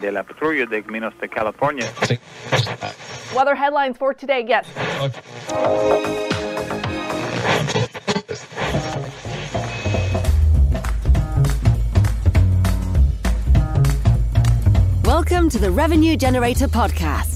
De la patrulla de Caminos de California. Weather headlines for today. Yes. Welcome to the Revenue Generator Podcast,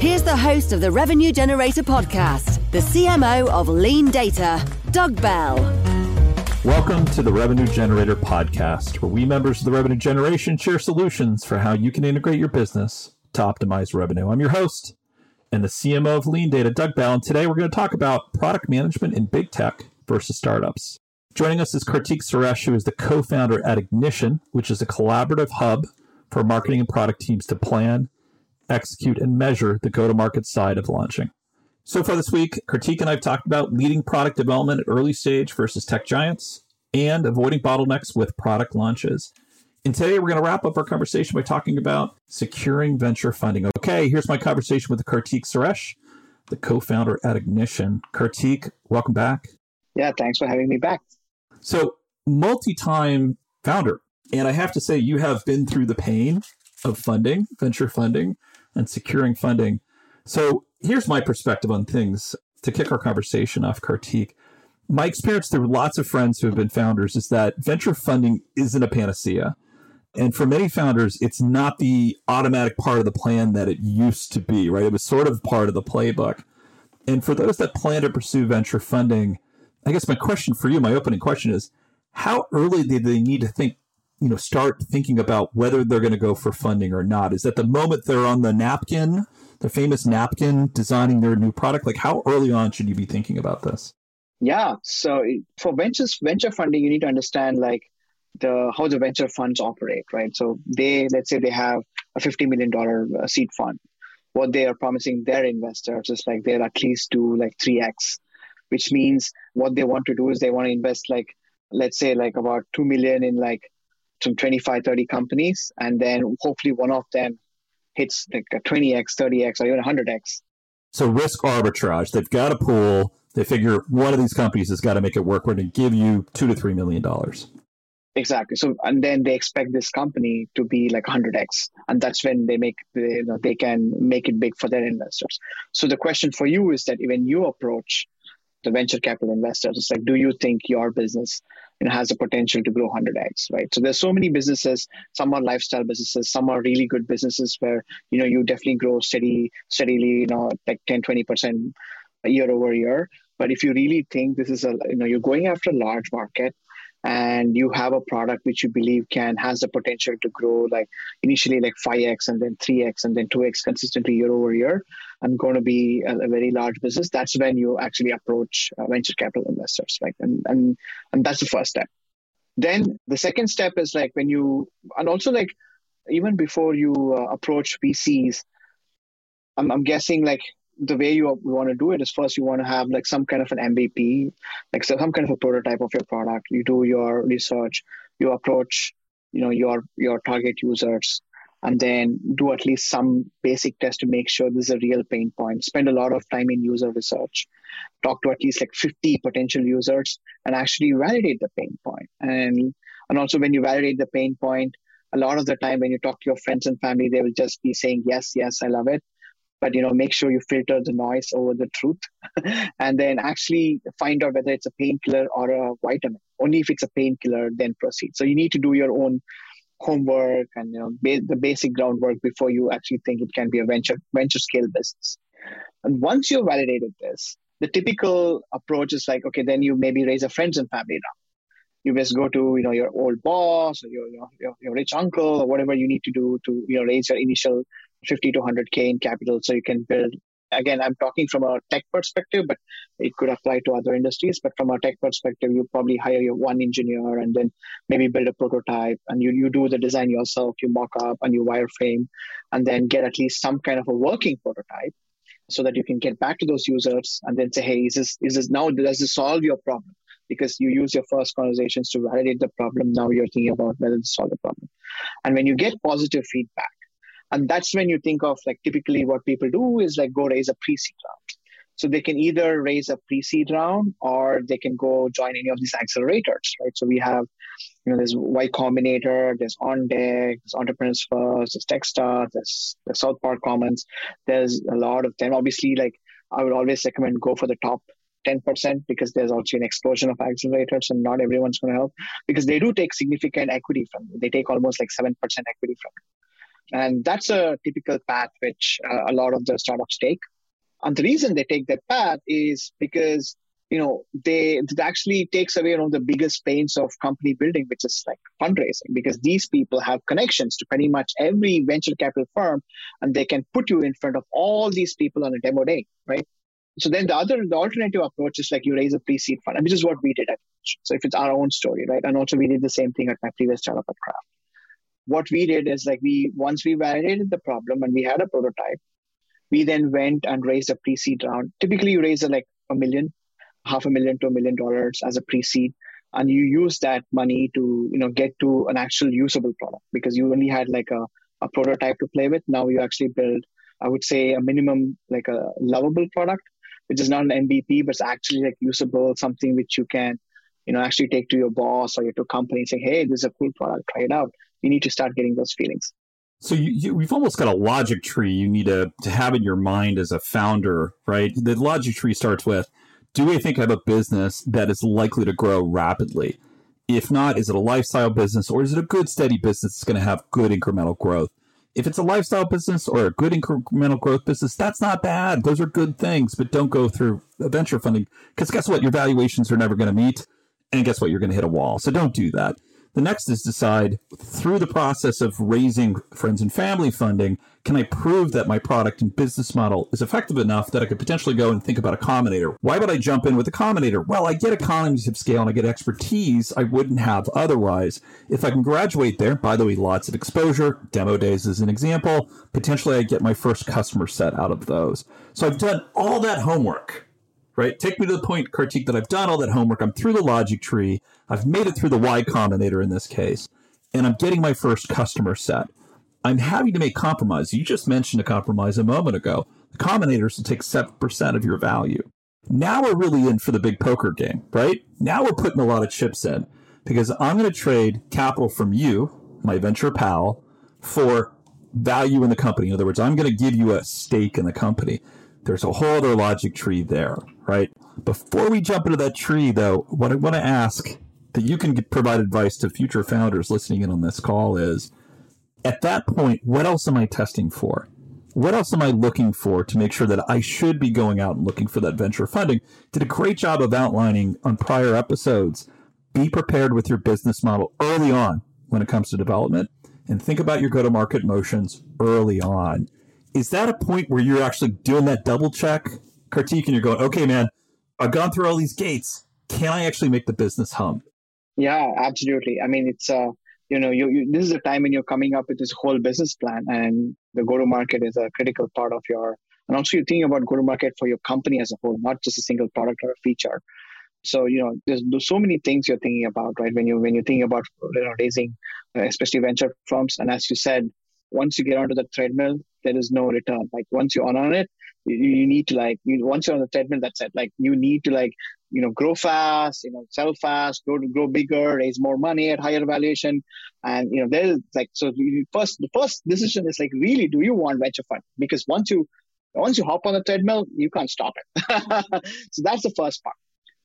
Here's the host of the Revenue Generator podcast, the CMO of LeanData, Doug Bell. Welcome to the Revenue Generator podcast, where we members of the Revenue Generation share solutions for how you can integrate your business to optimize revenue. I'm your host and the CMO of LeanData, Doug Bell, and today we're going to talk about product management in big tech versus startups. Joining us is Karthik Suresh, who is the co founder at Ignition, which is a collaborative hub for marketing and product teams to plan, execute, and measure the go to market side of launching. So far this week, Karthik and I have talked about leading product development at early stage versus tech giants and avoiding bottlenecks with product launches. And today we're going to wrap up our conversation by talking about securing venture funding. Okay, here's my conversation with Karthik Suresh, the co founder at Ignition. Karthik, welcome back. Yeah, thanks for having me back. So, multi time founder. And I have to say, you have been through the pain of funding, venture funding, and securing funding. So, here's my perspective on things to kick our conversation off, Karthik. My experience through lots of friends who have been founders is that venture funding isn't a panacea. And for many founders, it's not the automatic part of the plan that it used to be, right? It was sort of part of the playbook. And for those that plan to pursue venture funding, I guess my question for you, my opening question is how early do they need to think, you know, start thinking about whether they're going to go for funding or not? Is that the moment they're on the napkin, the famous napkin, designing their new product? Like, how early on should you be thinking about this? Yeah. So for ventures, venture funding, you need to understand like the how the venture funds operate, right? So they, let's say, they have a fifty million dollar uh, seed fund. What they are promising their investors is like they'll at least do like three x, which means what they want to do is they want to invest like let's say like about 2 million in like some 25 30 companies and then hopefully one of them hits like a 20x 30x or even 100x so risk arbitrage they've got a pool they figure one of these companies has got to make it work we're going to give you two to three million dollars. Exactly so and then they expect this company to be like 100x and that's when they make you know they can make it big for their investors. So the question for you is that when you approach the venture capital investors. It's like, do you think your business you know, has the potential to grow 100x, right? So there's so many businesses. Some are lifestyle businesses. Some are really good businesses where, you know, you definitely grow steady, steadily, you know, like 10, 20% year over year. But if you really think this is a, you know, you're going after a large market, and you have a product which you believe can has the potential to grow like initially like 5x and then 3x and then 2x consistently year over year and going to be a, a very large business that's when you actually approach uh, venture capital investors right? And, and and that's the first step. Then the second step is like when you and also like even before you uh, approach vcs I'm, I'm guessing like the way you want to do it is first you want to have like some kind of an MVP, like some kind of a prototype of your product. You do your research, you approach, you know, your your target users, and then do at least some basic test to make sure this is a real pain point. Spend a lot of time in user research, talk to at least like 50 potential users, and actually validate the pain point. And and also when you validate the pain point, a lot of the time when you talk to your friends and family, they will just be saying yes, yes, I love it but you know make sure you filter the noise over the truth and then actually find out whether it's a painkiller or a vitamin. Only if it's a painkiller then proceed. So you need to do your own homework and you know ba- the basic groundwork before you actually think it can be a venture venture scale business. And once you've validated this the typical approach is like okay then you maybe raise a friends and family round you just go to you know your old boss or your, your your rich uncle or whatever you need to do to you know raise your initial 50 to 100k in capital so you can build Again, I'm talking from a tech perspective, but it could apply to other industries. But from a tech perspective, you probably hire your one engineer and then maybe build a prototype and you, you do the design yourself, you mock up and you wireframe and then get at least some kind of a working prototype so that you can get back to those users and then say, hey, is this is this now does this solve your problem? Because you use your first conversations to validate the problem. Now you're thinking about whether to solve the problem. And when you get positive feedback, and that's when you think of like typically what people do is like go raise a pre-seed round. So they can either raise a pre-seed round or they can go join any of these accelerators, right? So we have, you know, there's Y Combinator, there's On Deck, there's Entrepreneurs First, there's Techstars, there's the South Park Commons. There's a lot of them. Obviously, like I would always recommend go for the top 10% because there's also an explosion of accelerators and not everyone's going to help because they do take significant equity from you. They take almost like 7% equity from you. And that's a typical path which uh, a lot of the startups take. And the reason they take that path is because you know they it actually takes away one of the biggest pains of company building, which is like fundraising, because these people have connections to pretty much every venture capital firm, and they can put you in front of all these people on a demo day, right? So then the other the alternative approach is like you raise a pre-seed fund, which is what we did at So if it's our own story, right? And also we did the same thing at my previous startup at Craft. What we did is like we once we validated the problem and we had a prototype, we then went and raised a pre-seed round. Typically, you raise a, like a million, half a million to a million dollars as a pre-seed, and you use that money to you know get to an actual usable product because you only had like a, a prototype to play with. Now you actually build, I would say, a minimum like a lovable product, which is not an MVP, but it's actually like usable, something which you can you know actually take to your boss or your company and say, hey, this is a cool product, try it out. You need to start getting those feelings. So you, you, we've almost got a logic tree you need to, to have in your mind as a founder, right? The logic tree starts with, do we think I have a business that is likely to grow rapidly? If not, is it a lifestyle business or is it a good steady business that's going to have good incremental growth? If it's a lifestyle business or a good incremental growth business, that's not bad. Those are good things, but don't go through venture funding because guess what? Your valuations are never going to meet. And guess what? You're going to hit a wall. So don't do that. The next is decide through the process of raising friends and family funding, can I prove that my product and business model is effective enough that I could potentially go and think about a combinator? Why would I jump in with a combinator? Well, I get economies of scale and I get expertise I wouldn't have otherwise. If I can graduate there, by the way, lots of exposure, demo days is an example, potentially I get my first customer set out of those. So I've done all that homework right? Take me to the point, Karthik, that I've done all that homework. I'm through the logic tree. I've made it through the Y Combinator in this case, and I'm getting my first customer set. I'm having to make compromise. You just mentioned a compromise a moment ago. The combinators will take 7% of your value. Now we're really in for the big poker game, right? Now we're putting a lot of chips in because I'm going to trade capital from you, my venture pal, for value in the company. In other words, I'm going to give you a stake in the company. There's a whole other logic tree there, right? Before we jump into that tree, though, what I want to ask that you can provide advice to future founders listening in on this call is at that point, what else am I testing for? What else am I looking for to make sure that I should be going out and looking for that venture funding? Did a great job of outlining on prior episodes. Be prepared with your business model early on when it comes to development and think about your go to market motions early on is that a point where you're actually doing that double check, Karthik, and you're going, okay, man, I've gone through all these gates. Can I actually make the business hum? Yeah, absolutely. I mean, it's uh, you know, you, you this is a time when you're coming up with this whole business plan, and the go to market is a critical part of your. And also, you're thinking about go to market for your company as a whole, not just a single product or a feature. So you know, there's, there's so many things you're thinking about, right? When you when you think about you know raising, uh, especially venture firms, and as you said, once you get onto the treadmill, there is no return. Like once you're on it, you, you need to like you, once you're on the treadmill, that's it. Like you need to like you know grow fast, you know sell fast, grow grow bigger, raise more money at higher valuation, and you know there's like so first the first decision is like really do you want venture fund because once you once you hop on the treadmill, you can't stop it. so that's the first part.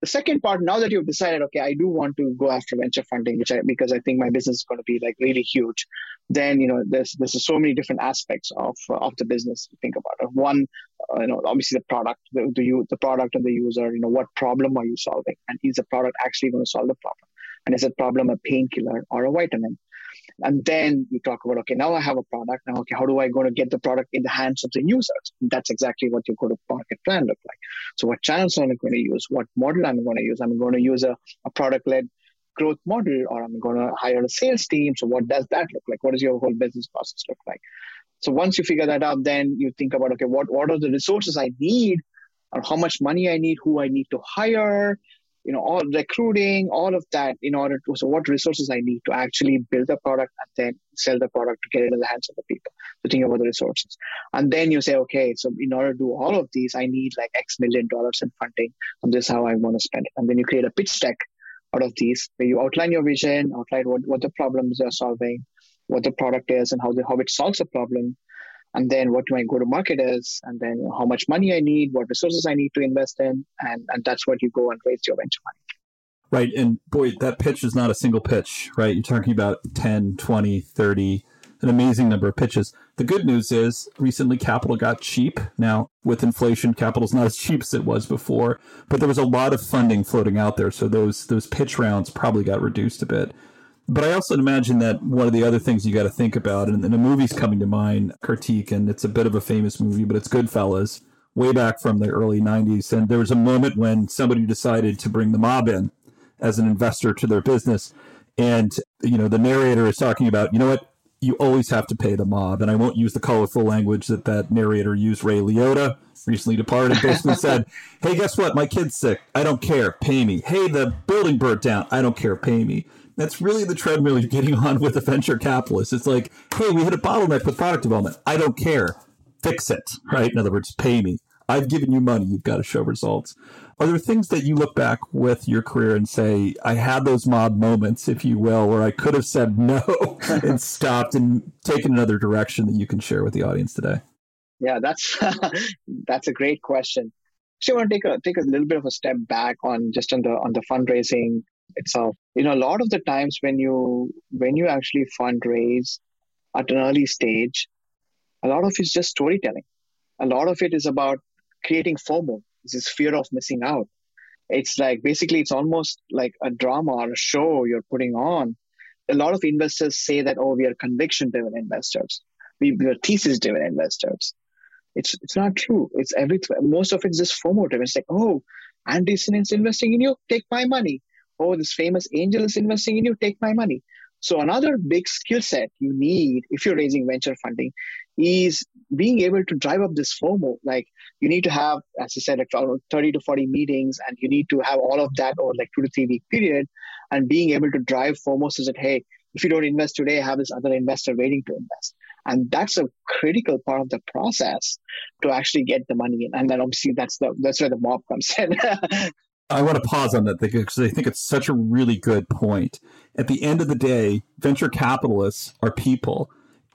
The second part, now that you've decided, okay, I do want to go after venture funding, which I because I think my business is going to be like really huge, then you know there's there's so many different aspects of of the business to think about. One, uh, you know, obviously the product, the the, the product and the user. You know, what problem are you solving, and is the product actually going to solve the problem, and is the problem a painkiller or a vitamin? And then you talk about, okay, now I have a product. Now, okay, how do I go to get the product in the hands of the users? That's exactly what your go-to-market plan look like. So what channels am I going to use? What model am I going to use? I'm going to use a, a product-led growth model or I'm going to hire a sales team. So what does that look like? What does your whole business process look like? So once you figure that out, then you think about, okay, what, what are the resources I need or how much money I need, who I need to hire, you know, all recruiting, all of that in order to, so what resources I need to actually build a product and then sell the product to get it in the hands of the people. So think about the resources. And then you say, okay, so in order to do all of these, I need like X million dollars in funding. And this is how I want to spend it. And then you create a pitch deck out of these where you outline your vision, outline what, what the problems you're solving, what the product is and how, the, how it solves a problem and then what my go to market is, and then how much money I need, what resources I need to invest in, and, and that's what you go and raise your venture money. Right. And boy, that pitch is not a single pitch, right? You're talking about 10, 20, 30, an amazing number of pitches. The good news is recently capital got cheap. Now, with inflation, capital's not as cheap as it was before, but there was a lot of funding floating out there. So those those pitch rounds probably got reduced a bit. But I also imagine that one of the other things you got to think about, and, and a movie's coming to mind, Karthik, and it's a bit of a famous movie, but it's Goodfellas, way back from the early 90s. And there was a moment when somebody decided to bring the mob in as an investor to their business. And, you know, the narrator is talking about, you know what? You always have to pay the mob. And I won't use the colorful language that that narrator used. Ray Liotta recently departed basically said, Hey, guess what? My kid's sick. I don't care. Pay me. Hey, the building burnt down. I don't care. Pay me that's really the treadmill you're getting on with a venture capitalist. It's like, hey, we hit a bottleneck with product development. I don't care. Fix it, right? In other words, pay me. I've given you money. You've got to show results. Are there things that you look back with your career and say, I had those mob moments, if you will, where I could have said no and stopped and taken another direction that you can share with the audience today? Yeah, that's that's a great question. Actually, I want to take a take a little bit of a step back on just on the on the fundraising itself. You know, a lot of the times when you when you actually fundraise at an early stage, a lot of it's just storytelling. A lot of it is about creating FOMO, this fear of missing out. It's like basically it's almost like a drama or a show you're putting on. A lot of investors say that, oh, we are conviction driven investors. We, we are thesis driven investors. It's it's not true. It's every most of it's just FOMO driven. It's like, oh, Andreessen is investing in you, take my money oh, this famous angel is investing in you, take my money. So another big skill set you need if you're raising venture funding is being able to drive up this FOMO. Like you need to have, as I said, like 30 to 40 meetings, and you need to have all of that over like two to three week period, and being able to drive FOMO so that hey, if you don't invest today, I have this other investor waiting to invest. And that's a critical part of the process to actually get the money in. And then obviously that's the that's where the mob comes in. I want to pause on that because I think it's such a really good point. At the end of the day, venture capitalists are people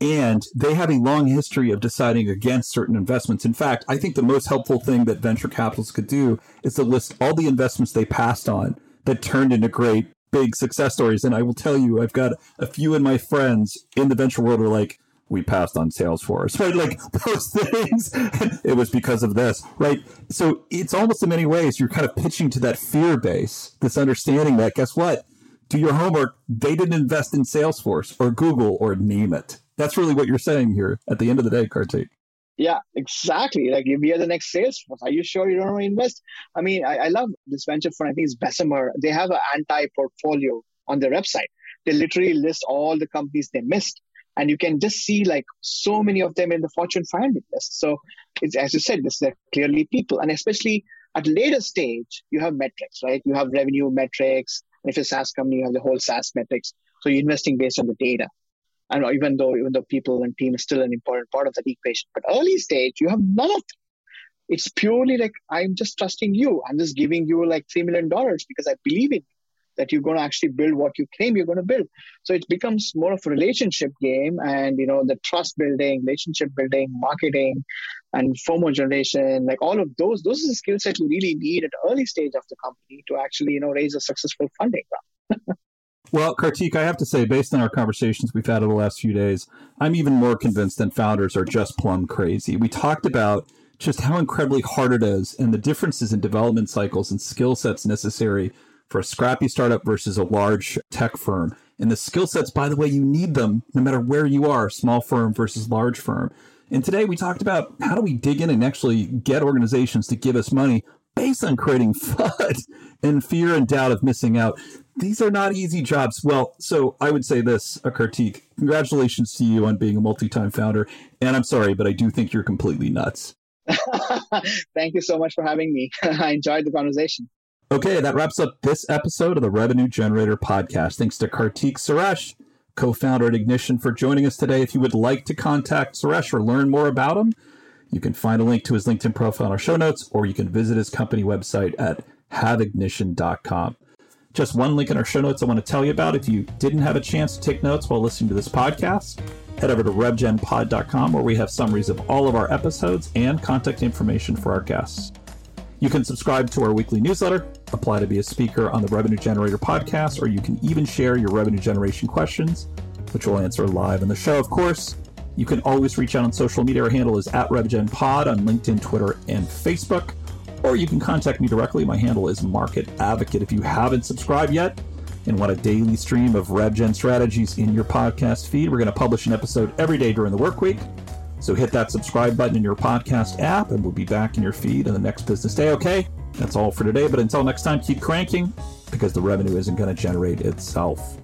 and they have a long history of deciding against certain investments. In fact, I think the most helpful thing that venture capitalists could do is to list all the investments they passed on that turned into great big success stories. And I will tell you, I've got a few of my friends in the venture world who are like, we passed on Salesforce, right? Like those things, it was because of this, right? So it's almost in many ways, you're kind of pitching to that fear base, this understanding that guess what? Do your homework. They didn't invest in Salesforce or Google or name it. That's really what you're saying here at the end of the day, Karthik. Yeah, exactly. Like we are the next Salesforce. Are you sure you don't want to invest? I mean, I, I love this venture fund. I think it's Bessemer. They have an anti-portfolio on their website. They literally list all the companies they missed and you can just see like so many of them in the Fortune 500 list. So it's as you said, this is clearly people, and especially at later stage, you have metrics, right? You have revenue metrics. And if it's a SaaS company, you have the whole SaaS metrics. So you're investing based on the data. And even though even though people and team is still an important part of that equation, but early stage, you have none of them. It's purely like I'm just trusting you. I'm just giving you like three million dollars because I believe in you that you're going to actually build what you claim you're going to build. So it becomes more of a relationship game and, you know, the trust building, relationship building, marketing and FOMO generation, like all of those, those are the skill set you really need at early stage of the company to actually, you know, raise a successful funding round. well, Karthik, I have to say, based on our conversations we've had over the last few days, I'm even more convinced that founders are just plumb crazy. We talked about just how incredibly hard it is and the differences in development cycles and skill sets necessary for a scrappy startup versus a large tech firm, And the skill sets, by the way, you need them no matter where you are, small firm versus large firm. And today we talked about how do we dig in and actually get organizations to give us money based on creating FUD and fear and doubt of missing out. These are not easy jobs. Well, so I would say this, a Karthik. congratulations to you on being a multi-time founder. And I'm sorry, but I do think you're completely nuts. Thank you so much for having me. I enjoyed the conversation. Okay, that wraps up this episode of the Revenue Generator podcast. Thanks to Karthik Suresh, co founder at Ignition, for joining us today. If you would like to contact Suresh or learn more about him, you can find a link to his LinkedIn profile in our show notes, or you can visit his company website at haveignition.com. Just one link in our show notes I want to tell you about. If you didn't have a chance to take notes while listening to this podcast, head over to revgenpod.com where we have summaries of all of our episodes and contact information for our guests. You can subscribe to our weekly newsletter, apply to be a speaker on the Revenue Generator podcast, or you can even share your revenue generation questions, which we'll answer live in the show, of course. You can always reach out on social media. Our handle is at RevGenPod on LinkedIn, Twitter, and Facebook. Or you can contact me directly. My handle is Market Advocate. If you haven't subscribed yet and want a daily stream of RevGen strategies in your podcast feed, we're going to publish an episode every day during the work week. So hit that subscribe button in your podcast app, and we'll be back in your feed in the next business day. Okay, that's all for today. But until next time, keep cranking because the revenue isn't going to generate itself.